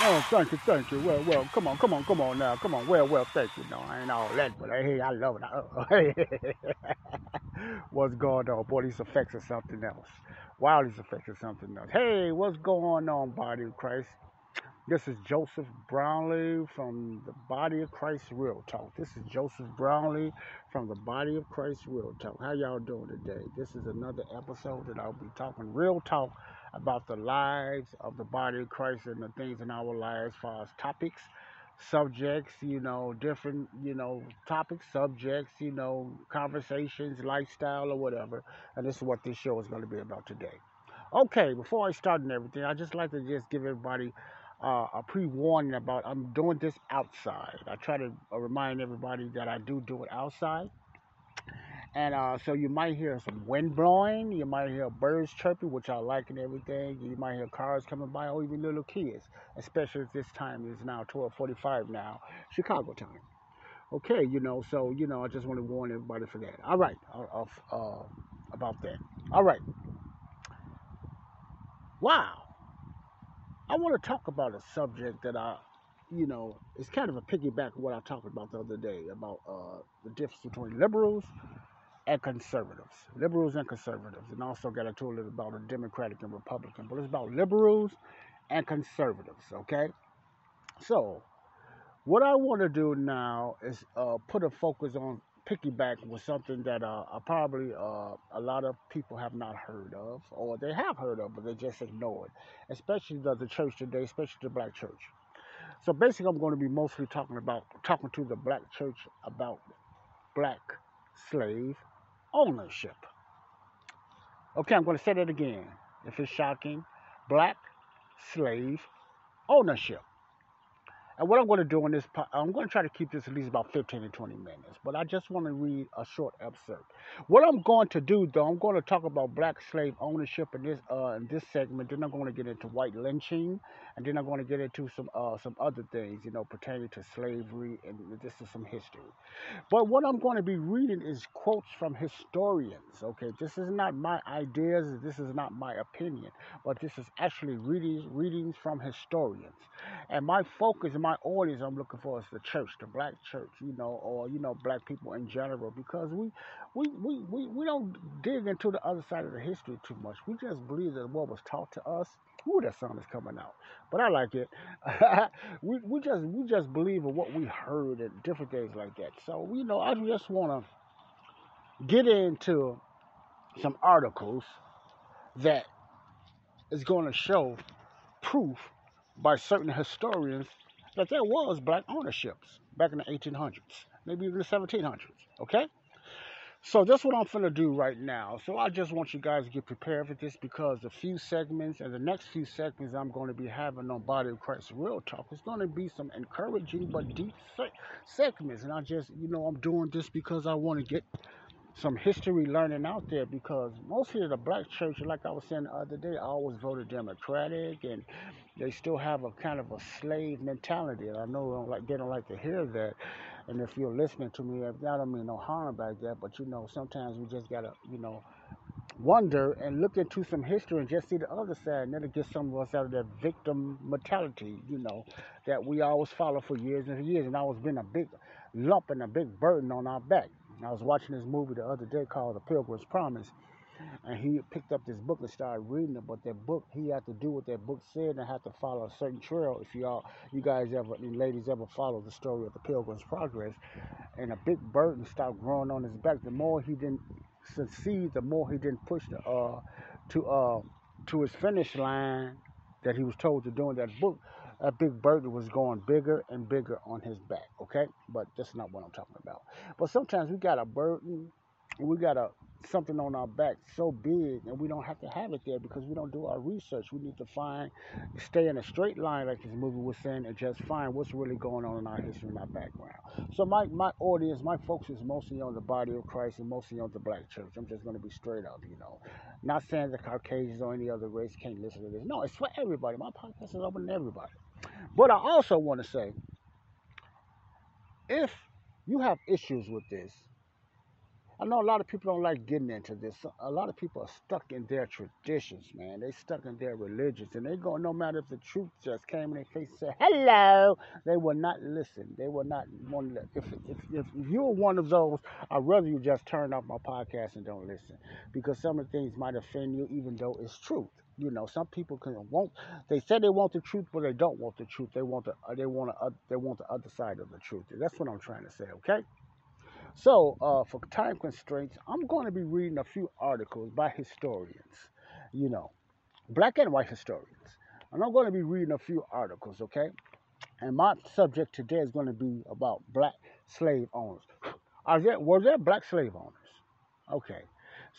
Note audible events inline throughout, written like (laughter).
Oh, thank you, thank you. Well, well, come on, come on, come on now. Come on. Well, well, thank you. No, I ain't all that, but hey, I love it. Hey, (laughs) what's going on? Boy, these effects are something else. Wow, these effects are something else. Hey, what's going on, Body of Christ? This is Joseph Brownlee from the Body of Christ Real Talk. This is Joseph Brownlee from the Body of Christ Real Talk. How y'all doing today? This is another episode that I'll be talking real talk about the lives of the body of Christ and the things in our lives as far as topics, subjects, you know, different, you know, topics, subjects, you know, conversations, lifestyle, or whatever. And this is what this show is going to be about today. Okay, before I start and everything, I just like to just give everybody uh, a pre-warning about I'm doing this outside. I try to uh, remind everybody that I do do it outside. And uh, so you might hear some wind blowing, you might hear birds chirping, which I like and everything. You might hear cars coming by, or even little kids, especially at this time. It's now 12:45 now, Chicago time. Okay, you know, so you know, I just want to warn everybody for that. All right, uh, uh, about that. All right. Wow. I want to talk about a subject that I, you know, it's kind of a piggyback of what I talked about the other day about uh, the difference between liberals and conservatives, liberals and conservatives, and also got a little about a Democratic and Republican, but it's about liberals and conservatives, okay? So, what I want to do now is uh, put a focus on piggyback with something that uh, probably uh, a lot of people have not heard of, or they have heard of, but they just ignore it, especially the, the church today, especially the black church. So basically, I'm going to be mostly talking about talking to the black church about black slave ownership. Okay, I'm going to say that again. If it's shocking, black slave ownership. And what I'm going to do in this, I'm going to try to keep this at least about 15 to 20 minutes, but I just want to read a short excerpt. What I'm going to do, though, I'm going to talk about black slave ownership in this uh, in this segment. Then I'm going to get into white lynching, and then I'm going to get into some uh, some other things, you know, pertaining to slavery, and this is some history. But what I'm going to be reading is quotes from historians. Okay, this is not my ideas, this is not my opinion, but this is actually readings readings from historians. And my focus, my audience, I'm looking for is the church, the black church, you know, or you know, black people in general, because we we, we, we, we don't dig into the other side of the history too much. We just believe that what was taught to us. Ooh, that song is coming out, but I like it. (laughs) we, we just we just believe in what we heard and different things like that. So you know, I just want to get into some articles that is going to show proof by certain historians that there was black ownerships back in the 1800s, maybe even the 1700s. Okay. So that's what I'm gonna do right now. So I just want you guys to get prepared for this because the few segments and the next few segments I'm going to be having on Body of Christ Real Talk is going to be some encouraging but deep segments. And I just, you know, I'm doing this because I want to get some history learning out there because mostly the black church, like I was saying the other day, always voted Democratic and they still have a kind of a slave mentality. And I know don't like, they don't like to hear that. And if you're listening to me, I don't mean no harm by that, but you know, sometimes we just gotta, you know, wonder and look into some history and just see the other side, and then it gets some of us out of that victim mentality, you know, that we always follow for years and years, and always been a big lump and a big burden on our back. I was watching this movie the other day called The Pilgrim's Promise, and he picked up this book and started reading it. But that book, he had to do what that book said and had to follow a certain trail. If y'all, you guys ever, and ladies ever follow the story of the Pilgrim's Progress, and a big burden started growing on his back. The more he didn't succeed, the more he didn't push the uh to uh to his finish line that he was told to do in that book. That big burden was going bigger and bigger on his back. Okay, but that's not what I'm talking about. But sometimes we got a burden, we got a something on our back so big and we don't have to have it there because we don't do our research. We need to find, stay in a straight line like this movie was saying and just find what's really going on in our history and our background. So my, my audience, my focus is mostly on the body of Christ and mostly on the black church. I'm just going to be straight up, you know. Not saying the Caucasians or any other race can't listen to this. No, it's for everybody. My podcast is open to everybody. But I also want to say, if you have issues with this, I know a lot of people don't like getting into this. A lot of people are stuck in their traditions, man. They stuck in their religions, and they go no matter if the truth just came in their face and said hello, they will not listen. They will not want to. If if if, you're one of those, I'd rather you just turn off my podcast and don't listen, because some of the things might offend you, even though it's truth. You know, some people can want. They say they want the truth, but they don't want the truth. They want the. They want. A, they want the other side of the truth. That's what I'm trying to say. Okay. So, uh, for time constraints, I'm going to be reading a few articles by historians, you know, black and white historians. And I'm going to be reading a few articles, okay? And my subject today is going to be about black slave owners. Are there, were there black slave owners? Okay.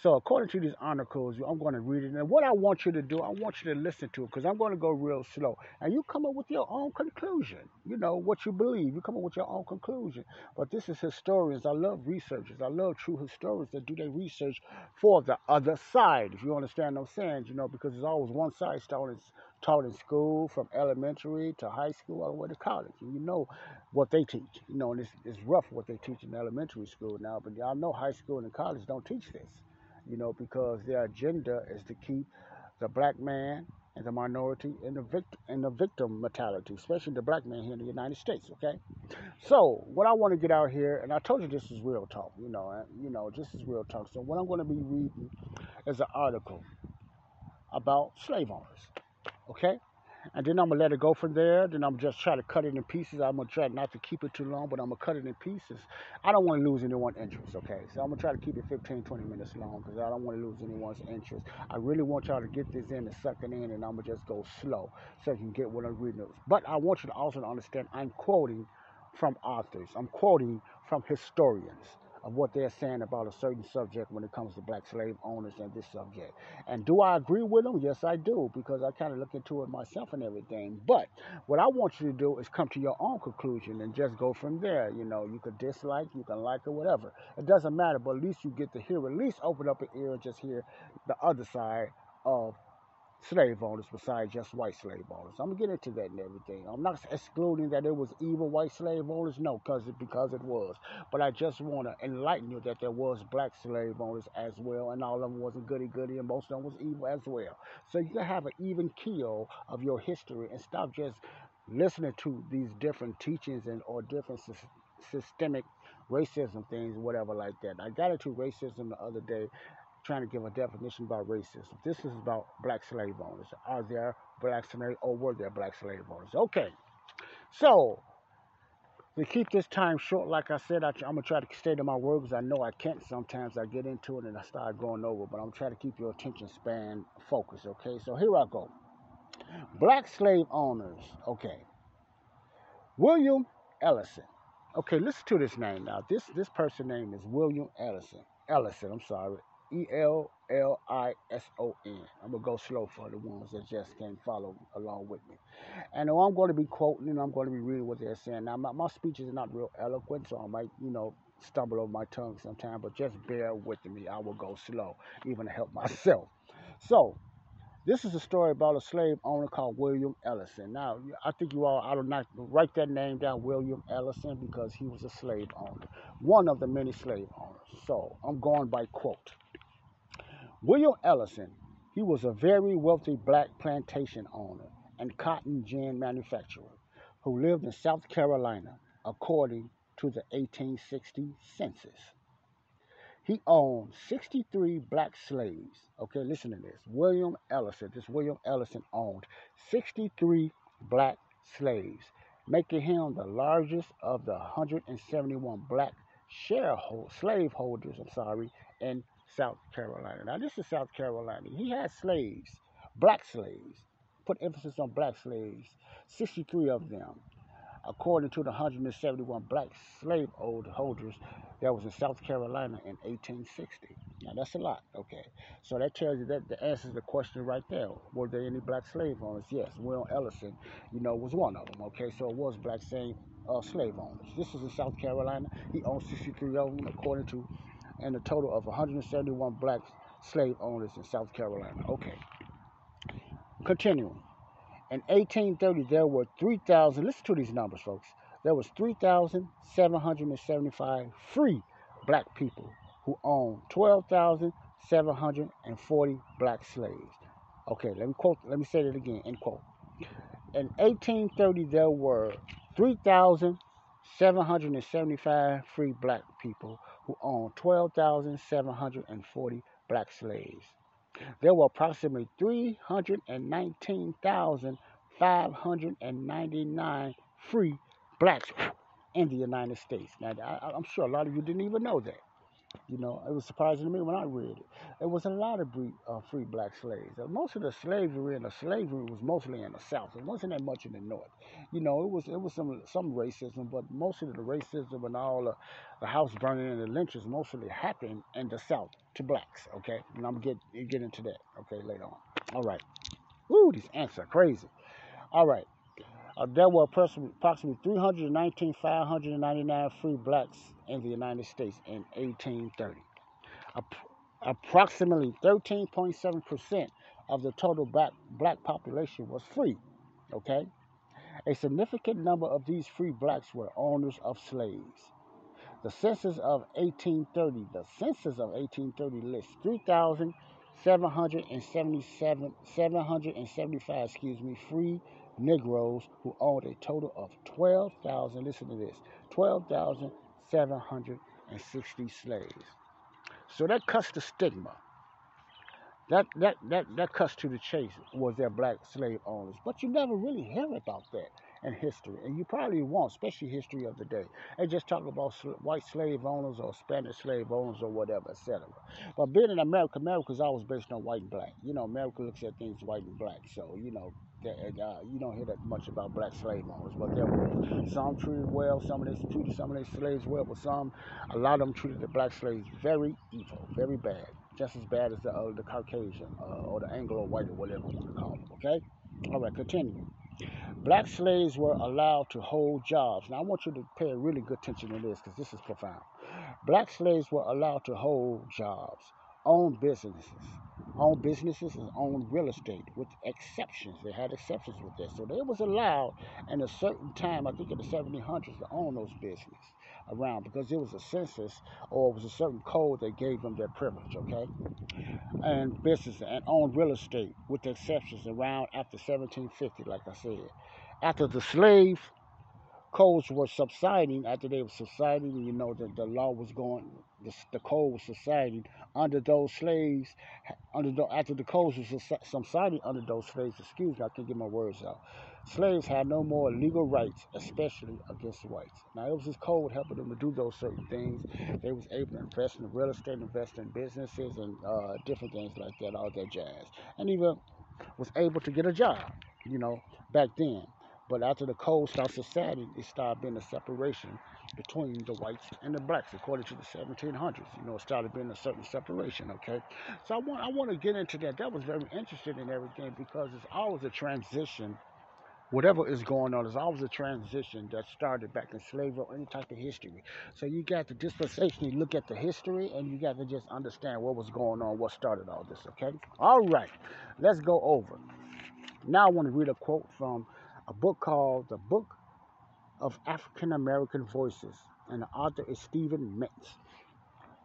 So according to these articles, I'm going to read it. And what I want you to do, I want you to listen to it because I'm going to go real slow. And you come up with your own conclusion. You know, what you believe. You come up with your own conclusion. But this is historians. I love researchers. I love true historians that do their research for the other side. If you understand what I'm saying, you know, because there's always one side in, taught in school from elementary to high school all the way to college. And you know what they teach. You know, and it's, it's rough what they teach in elementary school now. But y'all know high school and college don't teach this you know, because their agenda is to keep the black man and the minority and the victim and the victim mentality, especially the black man here in the United States. Okay, so what I want to get out here, and I told you this is real talk. You know, and, you know, this is real talk. So what I'm going to be reading is an article about slave owners. Okay, and then I'm gonna let it go from there. Then I'm just try to cut it in pieces. I'm gonna try not to keep it too long, but I'm gonna cut it in pieces. I don't want to lose anyone's interest, okay? So I'm gonna try to keep it 15, 20 minutes long because I don't want to lose anyone's interest. I really want y'all to get this in and suck it in, and I'm gonna just go slow so you can get what I'm reading. But I want you to also understand I'm quoting from authors. I'm quoting from historians of what they're saying about a certain subject when it comes to black slave owners and this subject. And do I agree with them? Yes, I do, because I kind of look into it myself and everything. But what I want you to do is come to your own conclusion and just go from there. You know, you could dislike, you can like, or whatever. It doesn't matter, but at least you get to hear, at least open up an ear and just hear the other side of slave owners besides just white slave owners. I'm gonna get into that and everything. I'm not excluding that it was evil white slave owners, no, because it, because it was. But I just want to enlighten you that there was black slave owners as well, and all of them wasn't goody goody, and most of them was evil as well. So you can have an even keel of your history and stop just listening to these different teachings and or different systemic racism things, whatever like that. I got into racism the other day trying to give a definition about racism. This is about black slave owners. Are there black slave or were there black slave owners? Okay. So to keep this time short, like I said, I, am gonna try to stay to my word because I know I can't. Sometimes I get into it and I start going over, but I'm trying to keep your attention span focused. Okay, so here I go. Black slave owners. Okay. William Ellison. Okay, listen to this name now. This this person name is William Ellison. Ellison. I'm sorry. E L L I S O N. I'm gonna go slow for the ones that just can't follow along with me. And I'm going to be quoting and I'm going to be reading what they're saying. Now, my, my speech is not real eloquent, so I might, you know, stumble over my tongue sometimes, but just bear with me. I will go slow, even to help (laughs) myself. So, this is a story about a slave owner called William Ellison. Now, I think you all ought to not write that name down, William Ellison, because he was a slave owner, one of the many slave owners. So, I'm going by quote. William Ellison, he was a very wealthy black plantation owner and cotton gin manufacturer who lived in South Carolina according to the 1860 census. He owned 63 black slaves. Okay, listen to this. William Ellison, this William Ellison owned 63 black slaves, making him the largest of the 171 black sharehold slaveholders, I'm sorry, in South Carolina. Now, this is South Carolina. He had slaves, black slaves, put emphasis on black slaves, 63 of them according to the 171 black slave holders that was in South Carolina in 1860. Now that's a lot, okay. So that tells you that the answers the question right there. Were there any black slave owners? Yes, Will Ellison, you know, was one of them, okay. So it was black slave, uh, slave owners. This is in South Carolina. He owned 63 of them, according to, and a total of 171 black slave owners in South Carolina. Okay. Continuing. In 1830, there were 3,000, listen to these numbers, folks. There was 3,775 free black people who owned 12,740 black slaves. Okay, let me quote, let me say that again, end quote. In 1830, there were 3,775 free black people who owned 12,740 black slaves there were approximately 319,599 free blacks in the United States. Now, I, am sure a lot of you didn't even know that. You know, it was surprising to me when I read it. There was a lot of free, uh, free black slaves. Uh, most of the slavery and the slavery was mostly in the South. It wasn't that much in the North. You know, it was it was some some racism, but most of the racism and all the, the house burning and the lynches mostly happened in the South to blacks. Okay, and I'm get get into that. Okay, later on. All right. Ooh, these ants are crazy. All right. Uh, there were approximately 319,599 free blacks in the United States in 1830. approximately 13.7% of the total black, black population was free. Okay? A significant number of these free blacks were owners of slaves. The census of 1830, the census of 1830 lists 3,777 775, excuse me, free Negroes who owned a total of 12,000, listen to this, 12,760 slaves. So that cuts the stigma. That, that, that, that cuts to the chase was their black slave owners. But you never really hear about that in history. And you probably won't, especially history of the day. They just talk about white slave owners or Spanish slave owners or whatever, etc. But being in America, America is always based on white and black. You know, America looks at things white and black. So, you know, uh, you don't hear that much about black slave owners, but there were some treated well, some of them treated some of their slaves well, but some, a lot of them treated the black slaves very evil, very bad, just as bad as the uh, the Caucasian uh, or the Anglo white or whatever you want to call them. Okay, all right, continue. Black slaves were allowed to hold jobs. Now I want you to pay really good attention to this because this is profound. Black slaves were allowed to hold jobs, own businesses, own businesses and own real estate with exceptions. They had exceptions with that. So they was allowed in a certain time, I think in the 1700s, to own those businesses around because it was a census or it was a certain code that gave them that privilege, okay? And business and own real estate with exceptions around after 1750, like I said. After the slave codes were subsiding, after they were subsiding, you know, the, the law was going, the, the code was subsiding under those slaves, under the, after the codes were subsiding under those slaves, excuse me, I can't get my words out. Slaves had no more legal rights, especially against whites. Now, it was this code helping them to do those certain things. They was able to invest in real estate, invest in businesses, and uh, different things like that, all that jazz. And even was able to get a job, you know, back then. But after the Cold started subsiding, it started being a separation between the whites and the blacks, according to the 1700s. You know, it started being a certain separation. Okay, so I want I want to get into that. That was very interesting in everything because it's always a transition. Whatever is going on, there's always a transition that started back in slavery or any type of history. So you got to dispensationally look at the history and you got to just understand what was going on, what started all this, okay? All right, let's go over. Now I want to read a quote from a book called The Book of African American Voices, and the author is Stephen Mintz.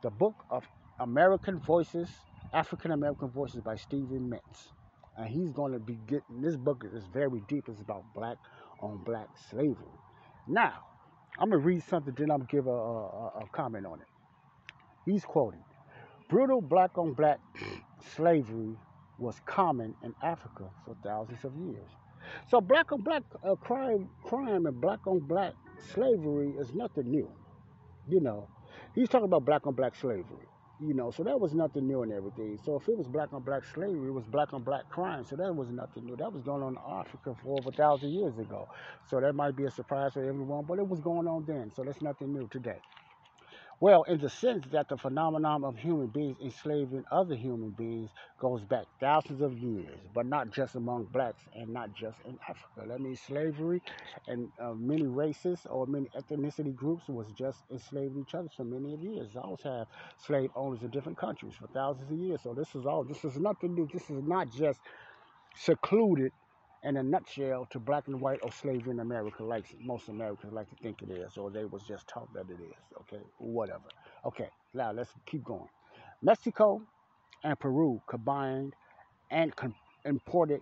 The Book of American Voices, African American Voices by Stephen Mintz. And he's going to be getting this book is very deep. It's about black on black slavery. Now, I'm going to read something, then I'm going to give a, a, a comment on it. He's quoting Brutal black on black (clears throat) slavery was common in Africa for thousands of years. So black on black uh, crime, crime and black on black slavery is nothing new. You know, he's talking about black on black slavery. You know, so that was nothing new and everything. So if it was black on black slavery, it was black on black crime. So that was nothing new. That was going on in Africa for over a thousand years ago. So that might be a surprise for everyone, but it was going on then. So that's nothing new today. Well, in the sense that the phenomenon of human beings enslaving other human beings goes back thousands of years, but not just among blacks and not just in Africa. That means slavery and uh, many races or many ethnicity groups was just enslaving each other for many years. I always have slave owners in different countries for thousands of years. So this is all, this is nothing new. This is not just secluded in a nutshell to black and white or slavery in America, like most Americans like to think it is, or they was just taught that it is. Okay, whatever. Okay, now let's keep going. Mexico and Peru combined and con- imported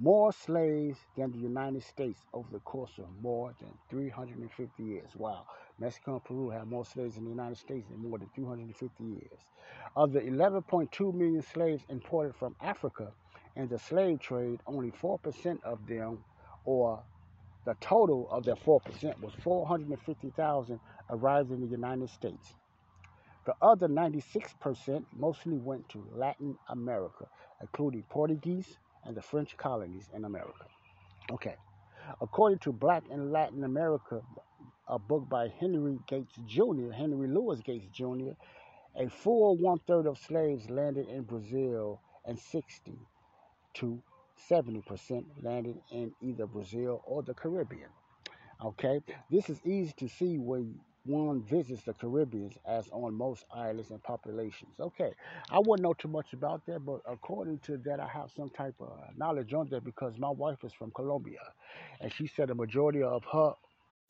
more slaves than the United States over the course of more than 350 years. Wow. Mexico and Peru have more slaves than the United States in more than 350 years. Of the 11.2 million slaves imported from Africa, in the slave trade, only 4% of them, or the total of their 4%, was 450,000 arrived in the United States. The other 96% mostly went to Latin America, including Portuguese and the French colonies in America. Okay. According to Black in Latin America, a book by Henry Gates Jr., Henry Louis Gates Jr., a full one third of slaves landed in Brazil and 60 to 70% landed in either Brazil or the Caribbean. Okay, this is easy to see when one visits the Caribbean, as on most islands and populations. Okay, I wouldn't know too much about that, but according to that, I have some type of knowledge on that because my wife is from Colombia, and she said the majority of her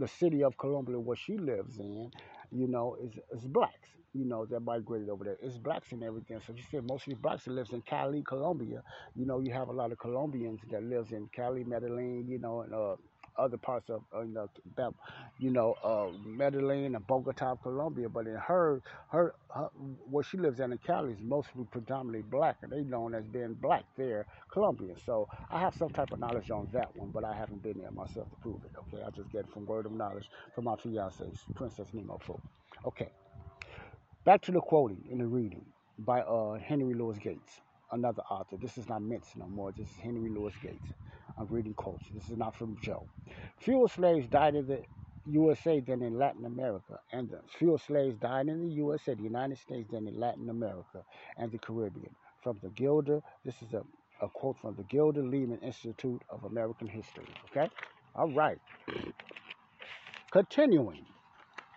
the city of Colombia, where she lives in, you know, is, is blacks, you know, that migrated over there. It's blacks and everything. So she said most of mostly blacks that lives in Cali, Colombia. You know, you have a lot of Colombians that lives in Cali, Medellin, you know, and uh, other parts of uh, you know, you know uh, Medellin and Bogota, Colombia. But in her, her, her, where she lives in the Cali is mostly predominantly black, and they known as being black there, Colombian. So I have some type of knowledge on that one, but I haven't been there myself to prove it. Okay, I just get it from word of knowledge from my fiance, Princess Nemo Folk. Okay, back to the quoting in the reading by uh, Henry Louis Gates, another author. This is not Mintz no more. This is Henry Louis Gates. I'm reading quotes. This is not from Joe. Fewer slaves died in the USA than in Latin America, and the fewer slaves died in the USA, the United States, than in Latin America and the Caribbean. From the Gilder, this is a, a quote from the Gilder Lehrman Institute of American History. Okay? All right. Continuing.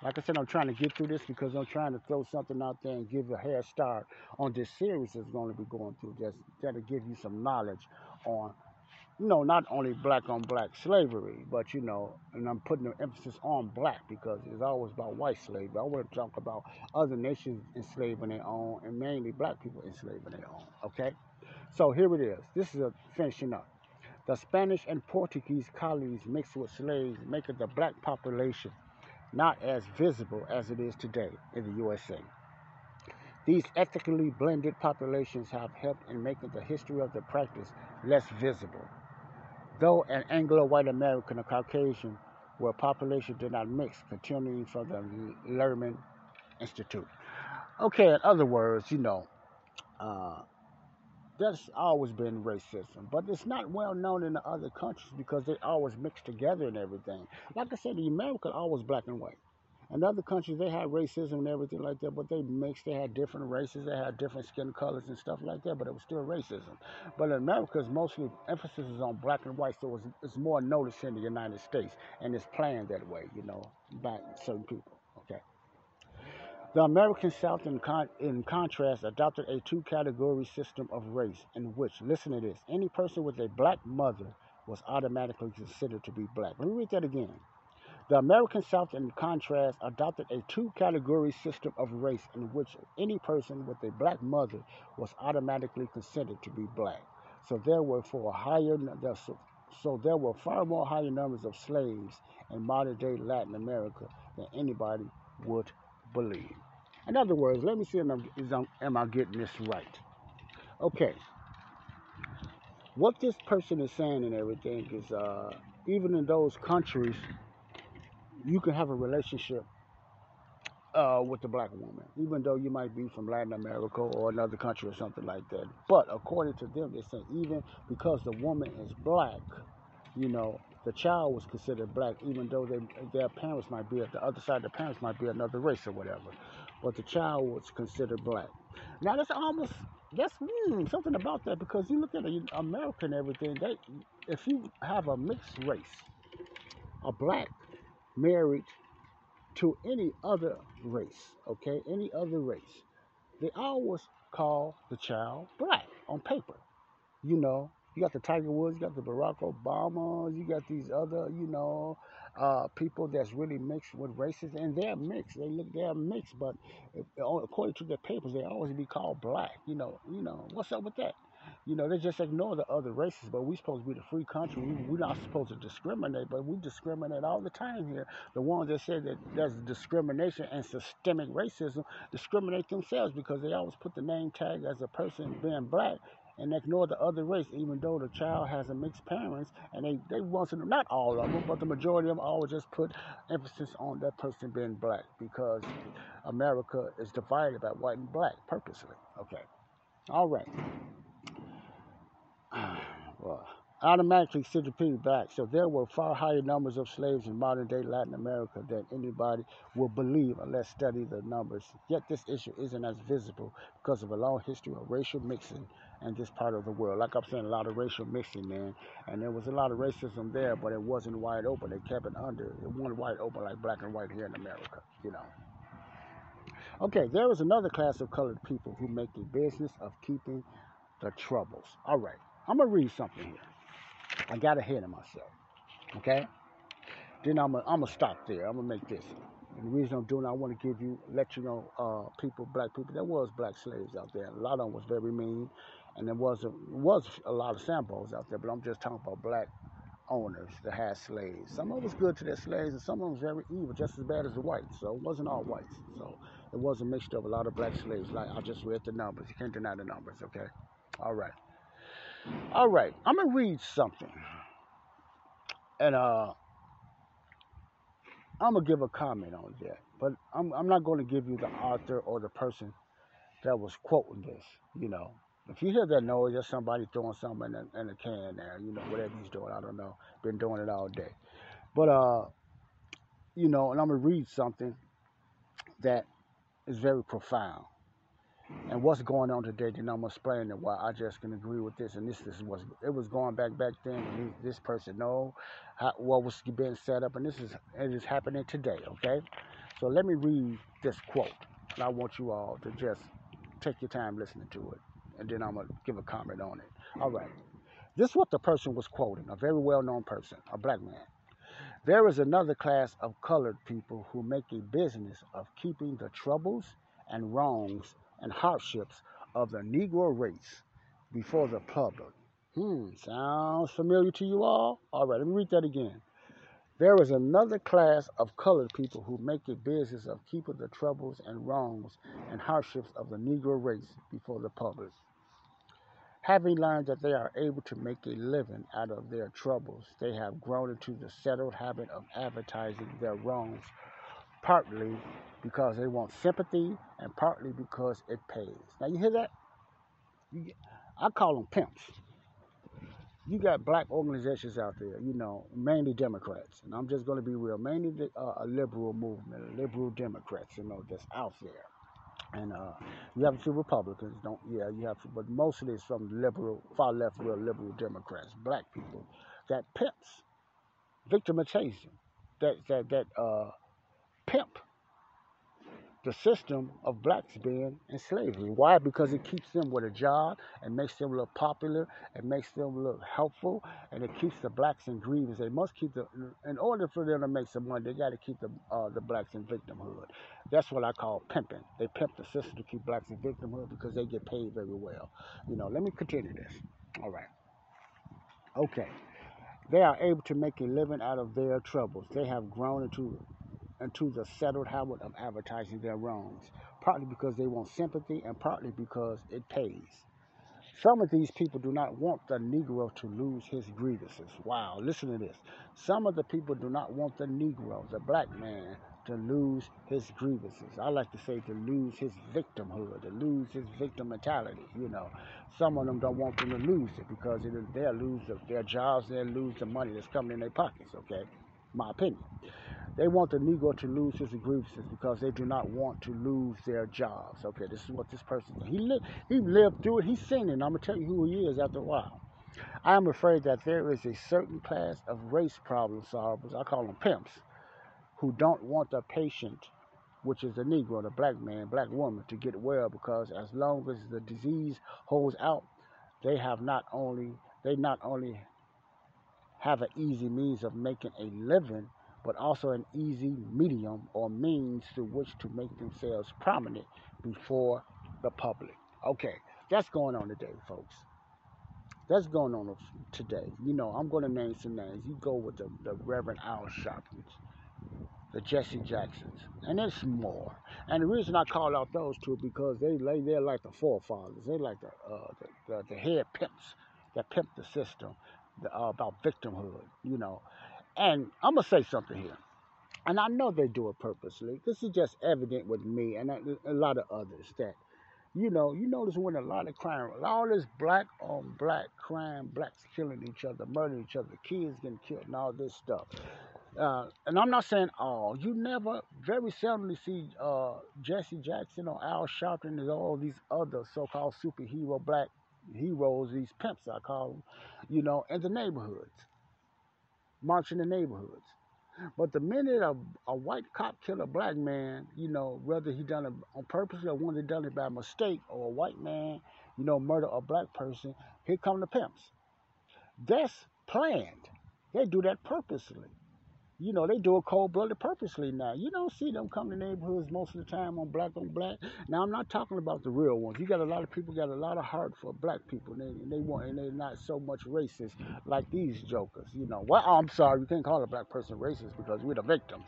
Like I said, I'm trying to get through this because I'm trying to throw something out there and give a hair start on this series that's going to be going through. Just that'll give you some knowledge on you know, not only black on black slavery, but you know, and I'm putting the emphasis on black because it's always about white slavery. I want to talk about other nations enslaving their own and mainly black people enslaving their own. Okay? So here it is. This is a finishing up. The Spanish and Portuguese colonies mixed with slaves, making the black population not as visible as it is today in the USA. These ethnically blended populations have helped in making the history of the practice less visible though an Anglo-white American or Caucasian, where population did not mix, continuing from the Lehrman Institute. Okay, in other words, you know, uh, that's always been racism, but it's not well known in the other countries because they always mix together and everything. Like I said, the America always black and white. In other countries, they had racism and everything like that, but they mixed. They had different races. They had different skin colors and stuff like that, but it was still racism. But in America, it's mostly emphasis is on black and white, so it's, it's more noticed in the United States, and it's planned that way, you know, by certain people. Okay. The American South, in, con- in contrast, adopted a two category system of race in which, listen to this, any person with a black mother was automatically considered to be black. Let me read that again. The American South, in contrast, adopted a two category system of race in which any person with a black mother was automatically considered to be black. So there were for higher so there were far more higher numbers of slaves in modern day Latin America than anybody would believe. In other words, let me see if I'm, am I getting this right. Okay. What this person is saying and everything is uh, even in those countries, you can have a relationship uh, with the black woman, even though you might be from Latin America or another country or something like that. But according to them, they say even because the woman is black, you know, the child was considered black, even though they, their parents might be at the other side. The parents might be another race or whatever, but the child was considered black. Now that's almost that's mm, something about that because you look at America and everything. They, if you have a mixed race, a black married to any other race, okay, any other race, they always call the child black on paper. You know, you got the Tiger Woods, you got the Barack Obama, you got these other, you know, uh, people that's really mixed with races, and they're mixed. They look, they're mixed, but according to their papers, they always be called black. You know, you know, what's up with that? You know, they just ignore the other races, but we're supposed to be the free country. We, we're not supposed to discriminate, but we discriminate all the time here. The ones that say that there's discrimination and systemic racism discriminate themselves because they always put the name tag as a person being black and ignore the other race, even though the child has a mixed parents, and they they want to not all of them, but the majority of them always just put emphasis on that person being black because America is divided by white and black purposely. Okay, all right. Well automatically sent the people back. So there were far higher numbers of slaves in modern day Latin America than anybody will believe unless study the numbers. Yet this issue isn't as visible because of a long history of racial mixing in this part of the world. Like I'm saying, a lot of racial mixing, man. And there was a lot of racism there, but it wasn't wide open. They kept it under. It wasn't wide open like black and white here in America, you know. Okay, there was another class of colored people who make a business of keeping the troubles. All right, I'm to read something here. I got ahead of myself. Okay? Then I'm to I'm stop there. I'm to make this. And the reason I'm doing it, I want to give you, let you know, uh, people, black people, there was black slaves out there. A lot of them was very mean. And there was a, was a lot of samples out there, but I'm just talking about black owners that had slaves. Some of them was good to their slaves, and some of them was very evil, just as bad as the whites. So it wasn't all whites. So it was a mixture of a lot of black slaves. Like I just read the numbers. You can't deny the numbers, okay? All right. All right, I'm gonna read something, and uh, I'm gonna give a comment on that. But I'm I'm not gonna give you the author or the person that was quoting this. You know, if you hear that noise, there's somebody throwing something in a, in a can there. You know, whatever he's doing, I don't know. Been doing it all day, but uh, you know, and I'm gonna read something that is very profound and what's going on today, then I'm explaining why I just can agree with this. And this is what it was going back back then. This person know how, what was being set up, and this is it is happening today. Okay, so let me read this quote, and I want you all to just take your time listening to it, and then I'm gonna give a comment on it. All right, this is what the person was quoting, a very well-known person, a black man. There is another class of colored people who make a business of keeping the troubles and wrongs and hardships of the Negro race before the public. Hmm, sounds familiar to you all? All right, let me read that again. There is another class of colored people who make a business of keeping the troubles and wrongs and hardships of the Negro race before the public. Having learned that they are able to make a living out of their troubles, they have grown into the settled habit of advertising their wrongs partly because they want sympathy and partly because it pays. Now you hear that? You, I call them pimps. you got black organizations out there, you know, mainly Democrats, and I'm just going to be real, mainly the, uh, a liberal movement, liberal Democrats, you know, that's out there. And uh, you have a few Republicans, don't yeah, you have, but mostly it's from liberal, far left, real liberal Democrats, black people that pimps, victimization, that that that uh, pimp the system of blacks being in slavery. Why? Because it keeps them with a job, and makes them look popular, it makes them look helpful, and it keeps the blacks in grievance. They must keep the, in order for them to make some money, they got to keep the uh, the blacks in victimhood. That's what I call pimping. They pimp the system to keep blacks in victimhood because they get paid very well. You know, let me continue this. All right. Okay. They are able to make a living out of their troubles. They have grown into into the settled habit of advertising their wrongs, partly because they want sympathy and partly because it pays. Some of these people do not want the Negro to lose his grievances. Wow, listen to this. Some of the people do not want the Negro, the black man, to lose his grievances. I like to say to lose his victimhood, to lose his victim mentality. You know, some of them don't want them to lose it because they'll lose their jobs, they'll lose the money that's coming in their pockets. Okay, my opinion. They want the Negro to lose his grievances because they do not want to lose their jobs. Okay, this is what this person he lived. He lived through it. He's seen it. I'm gonna tell you who he is after a while. I am afraid that there is a certain class of race problem solvers. I call them pimps, who don't want the patient, which is the Negro, the black man, black woman, to get well because as long as the disease holds out, they have not only they not only have an easy means of making a living but also an easy medium or means through which to make themselves prominent before the public. Okay, that's going on today, folks. That's going on today. You know, I'm going to name some names. You go with the, the Reverend Al Sharptons, the Jesse Jacksons, and there's more. And the reason I call out those two because they lay there like the forefathers. They like the, uh, the, the, the head pimps that pimp the system the, uh, about victimhood, you know. And I'm going to say something here. And I know they do it purposely. This is just evident with me and a, a lot of others that, you know, you notice when a lot of crime, all this black on black crime, blacks killing each other, murdering each other, kids getting killed, and all this stuff. Uh, and I'm not saying all. You never, very seldomly see uh, Jesse Jackson or Al Sharpton and all these other so-called superhero black heroes, these pimps I call them, you know, in the neighborhoods march in the neighborhoods. But the minute a, a white cop kill a black man, you know, whether he done it on purpose or one that done it by mistake, or a white man, you know, murder a black person, here come the pimps. That's planned. They do that purposely you know, they do it cold blooded purposely now. You don't see them come to neighborhoods most of the time on black on black. Now I'm not talking about the real ones. You got a lot of people got a lot of heart for black people. And they, and they want and they're not so much racist like these jokers. You know, well I'm sorry, you can't call a black person racist because we're the victims.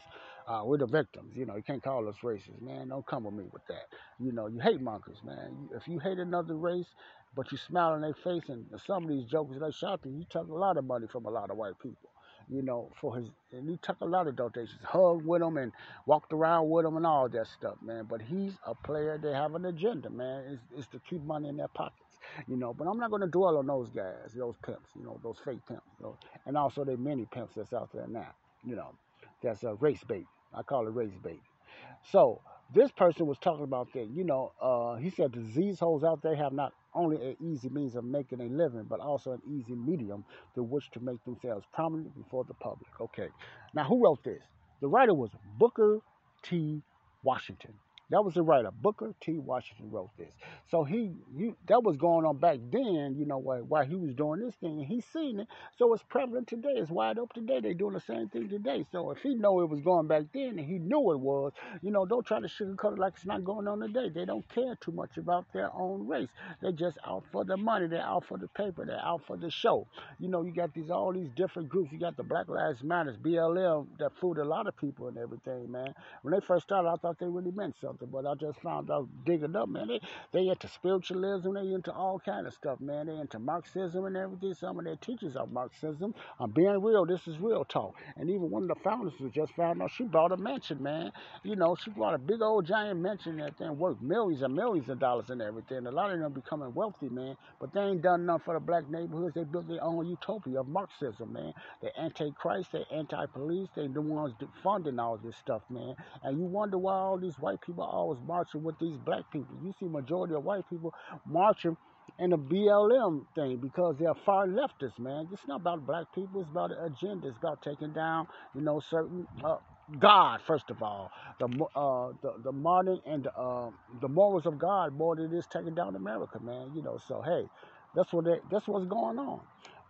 Uh, we're the victims. You know, you can't call us racist, man. Don't come with me with that. You know, you hate monkers, man. If you hate another race, but you smile in their face, and some of these jokers they shopping, you took a lot of money from a lot of white people you know, for his, and he took a lot of donations, hugged with him and walked around with him and all that stuff, man. But he's a player. They have an agenda, man. It's, to keep money in their pockets, you know. But I'm not going to dwell on those guys, those pimps, you know, those fake pimps, you know? and also the many pimps that's out there now, you know. That's a race bait. I call it race bait. So this person was talking about that, you know, uh, he said disease holes out there have not only an easy means of making a living, but also an easy medium through which to make themselves prominent before the public. Okay. Now, who wrote this? The writer was Booker T. Washington. That was the writer. Booker T. Washington wrote this. So he, he that was going on back then, you know, while, while he was doing this thing, and he's seen it. So it's prevalent today. It's wide open today. They're doing the same thing today. So if he know it was going back then, and he knew it was, you know, don't try to sugarcoat it like it's not going on today. They don't care too much about their own race. They're just out for the money. They're out for the paper. They're out for the show. You know, you got these all these different groups. You got the Black Lives Matters, BLM, that fooled a lot of people and everything, man. When they first started, I thought they really meant something. It, but I just found out digging up, man. They they into spiritualism, they into all kind of stuff, man. They into Marxism and everything. Some of their teachers are Marxism. I'm being real. This is real talk. And even one of the founders was just found out she bought a mansion, man. You know, she bought a big old giant mansion that thing worth millions and millions of dollars and everything. A lot of them becoming wealthy, man. But they ain't done nothing for the black neighborhoods. They built their own utopia of Marxism, man. They're anti-Christ. They're anti-police. They the ones funding all this stuff, man. And you wonder why all these white people are always marching with these black people. You see majority of white people marching in the BLM thing because they're far leftists, man. It's not about black people. It's about the agenda. It's about taking down, you know, certain uh, God first of all, the uh, the the modern and the, uh, the morals of God more than it is taking down America, man. You know, so hey, that's what they, that's what's going on.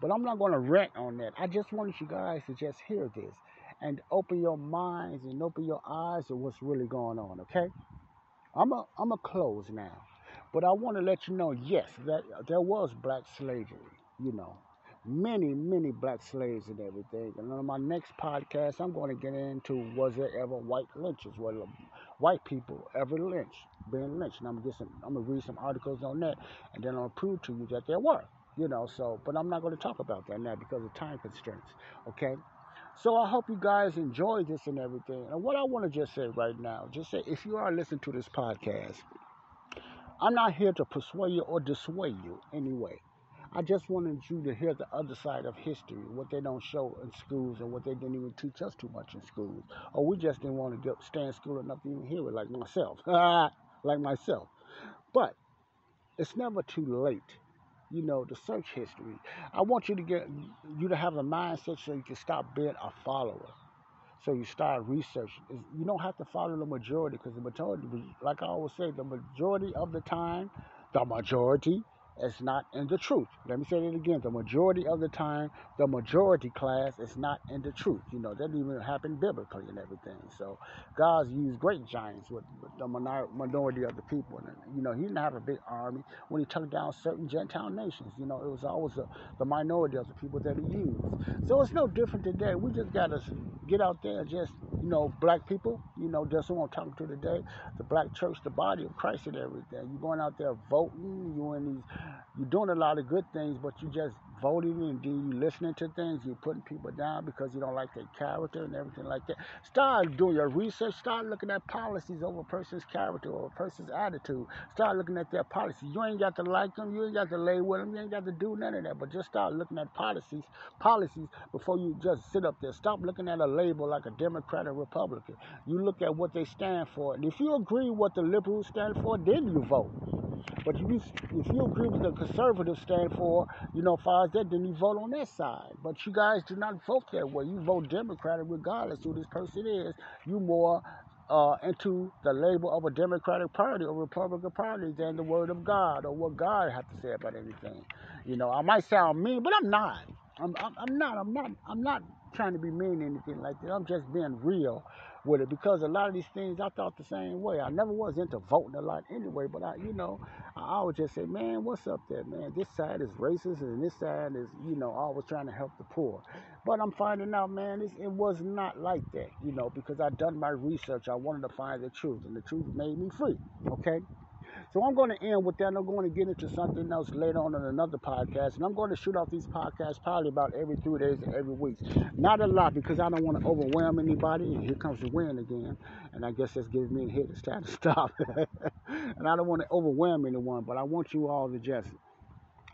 But I'm not going to rant on that. I just wanted you guys to just hear this and open your minds and open your eyes to what's really going on. Okay, I'm a I'm a close now, but I want to let you know, yes, that there was black slavery. You know, many, many black slaves and everything. And on my next podcast, I'm going to get into was there ever white lynches? Well, um, white people ever lynched, being lynched? And I'm gonna get some, I'm gonna read some articles on that, and then I'll prove to you that there were. You know, so but I'm not going to talk about that now because of time constraints. Okay. So I hope you guys enjoy this and everything. And what I want to just say right now, just say if you are listening to this podcast, I'm not here to persuade you or dissuade you anyway. I just wanted you to hear the other side of history, what they don't show in schools and what they didn't even teach us too much in schools. Or we just didn't want to get, stay in school enough to even hear it, like myself. (laughs) like myself. But it's never too late, you know, the search history. I want you to get you to have a mindset so you can stop being a follower. So you start researching. You don't have to follow the majority because the majority, like I always say, the majority of the time, the majority is not in the truth. Let me say it again. The majority of the time, the majority class is not in the truth. You know, that even happen biblically and everything. So God's used great giants with, the minority of the people. And, you know, he didn't have a big army when he took down certain Gentile nations. You know, it was always a, the minority of the people that he used. So it's no different today. We just got to get out there and just, you know, black people, you know, that's what I'm talking to today. The black church, the body of Christ and everything. You're going out there voting, you in these you're doing a lot of good things, but you just voting and you listening to things, you're putting people down because you don't like their character and everything like that. Start doing your research. Start looking at policies over a person's character or a person's attitude. Start looking at their policies. You ain't got to like them. You ain't got to lay with them. You ain't got to do none of that. But just start looking at policies, policies before you just sit up there. Stop looking at a label like a Democrat or Republican. You look at what they stand for. And if you agree what the liberals stand for, then you vote. But if you, if you agree with the conservatives stand for, you know, far as that, then you vote on that side. But you guys do not vote that way. You vote Democratic regardless who this person is. You more uh, into the label of a Democratic Party or Republican Party than the Word of God or what God has to say about anything. You know, I might sound mean, but I'm not. I'm, I'm, I'm not. I'm not. I'm not trying to be mean or anything like that. I'm just being real with it because a lot of these things I thought the same way. I never was into voting a lot anyway, but I, you know, I always just say, man, what's up there, man? This side is racist and this side is, you know, always trying to help the poor. But I'm finding out, man, it was not like that, you know, because I done my research. I wanted to find the truth, and the truth made me free. Okay. So I'm going to end with that. I'm going to get into something else later on in another podcast. And I'm going to shoot off these podcasts probably about every three days and every week. Not a lot because I don't want to overwhelm anybody. And here comes the wind again. And I guess that's giving me a hit. It's time to (laughs) stop. (laughs) and I don't want to overwhelm anyone, but I want you all to just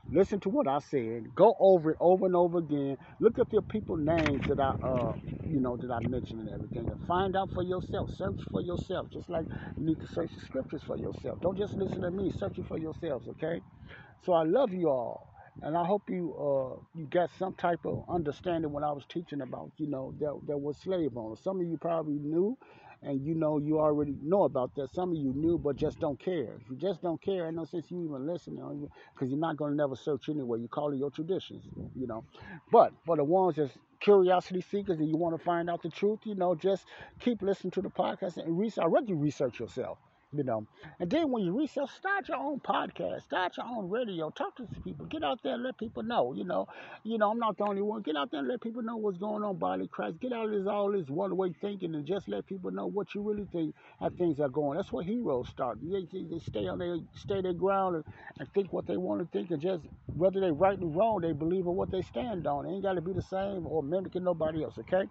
listen to what I said, go over it over and over again, look up your people names that I uh you know that I mentioned and everything, and find out for yourself. Search for yourself, just like you need to search the scriptures for yourself. Don't just listen to me, search it for yourselves, okay? So I love you all. And I hope you uh, you got some type of understanding when I was teaching about, you know, that there was slave owners. Some of you probably knew, and you know you already know about that. Some of you knew, but just don't care. If you just don't care, ain't no sense you even listening, because you're not to never search anyway. You call it your traditions, you know. But for the ones that's curiosity seekers and you want to find out the truth, you know, just keep listening to the podcast and research. I read you research yourself. You know. And then when you resell, start your own podcast, start your own radio, talk to some people, get out there and let people know, you know. You know, I'm not the only one. Get out there and let people know what's going on, body Christ. Get out of this all this one way thinking and just let people know what you really think how mm-hmm. things are going. That's what heroes start. They, they, they stay on their stay their ground and, and think what they want to think and just whether they're right or wrong, they believe in what they stand on. They ain't gotta be the same or mimicking nobody else, okay?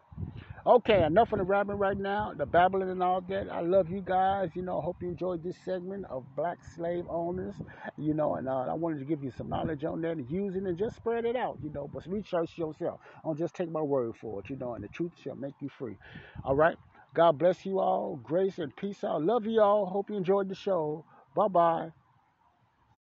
Okay, enough of the rapping right now, the babbling and all that. I love you guys. You know, I hope you enjoyed this segment of black slave owners. You know, and uh, I wanted to give you some knowledge on that and use it and just spread it out. You know, but research yourself. Don't just take my word for it. You know, and the truth shall make you free. All right. God bless you all. Grace and peace out. Love you all. Hope you enjoyed the show. Bye bye.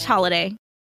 slash holiday.